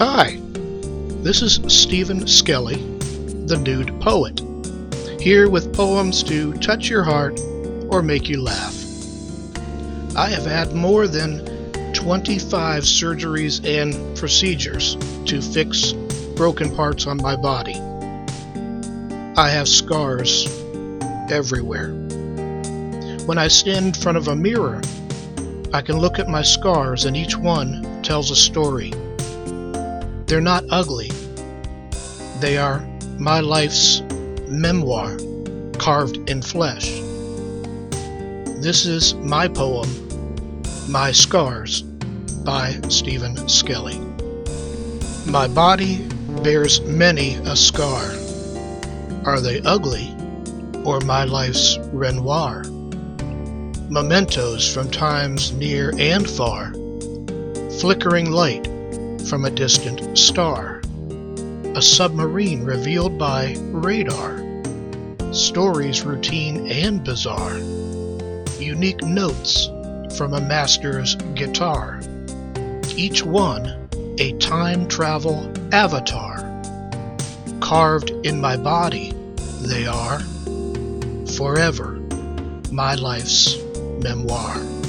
Hi, this is Steven Skelley, the Nude Poet, here with poems to touch your heart or make you laugh. I have had more than 25 surgeries and procedures to fix broken parts on my body. I have scars everywhere. When I stand in front of a mirror, I can look at my scars and each one tells a story. They're not ugly. They are my life's memoir carved in flesh. This is my poem, My Scars, by Steven Skelley. My body bears many a scar. Are they ugly or my life's Renoir? Mementos from times near and far, flickering light from a distant star, a submarine revealed by radar, stories routine and bizarre, unique notes from a master's guitar, each one a time travel avatar. Carved in my body, they are forever my life's memoir.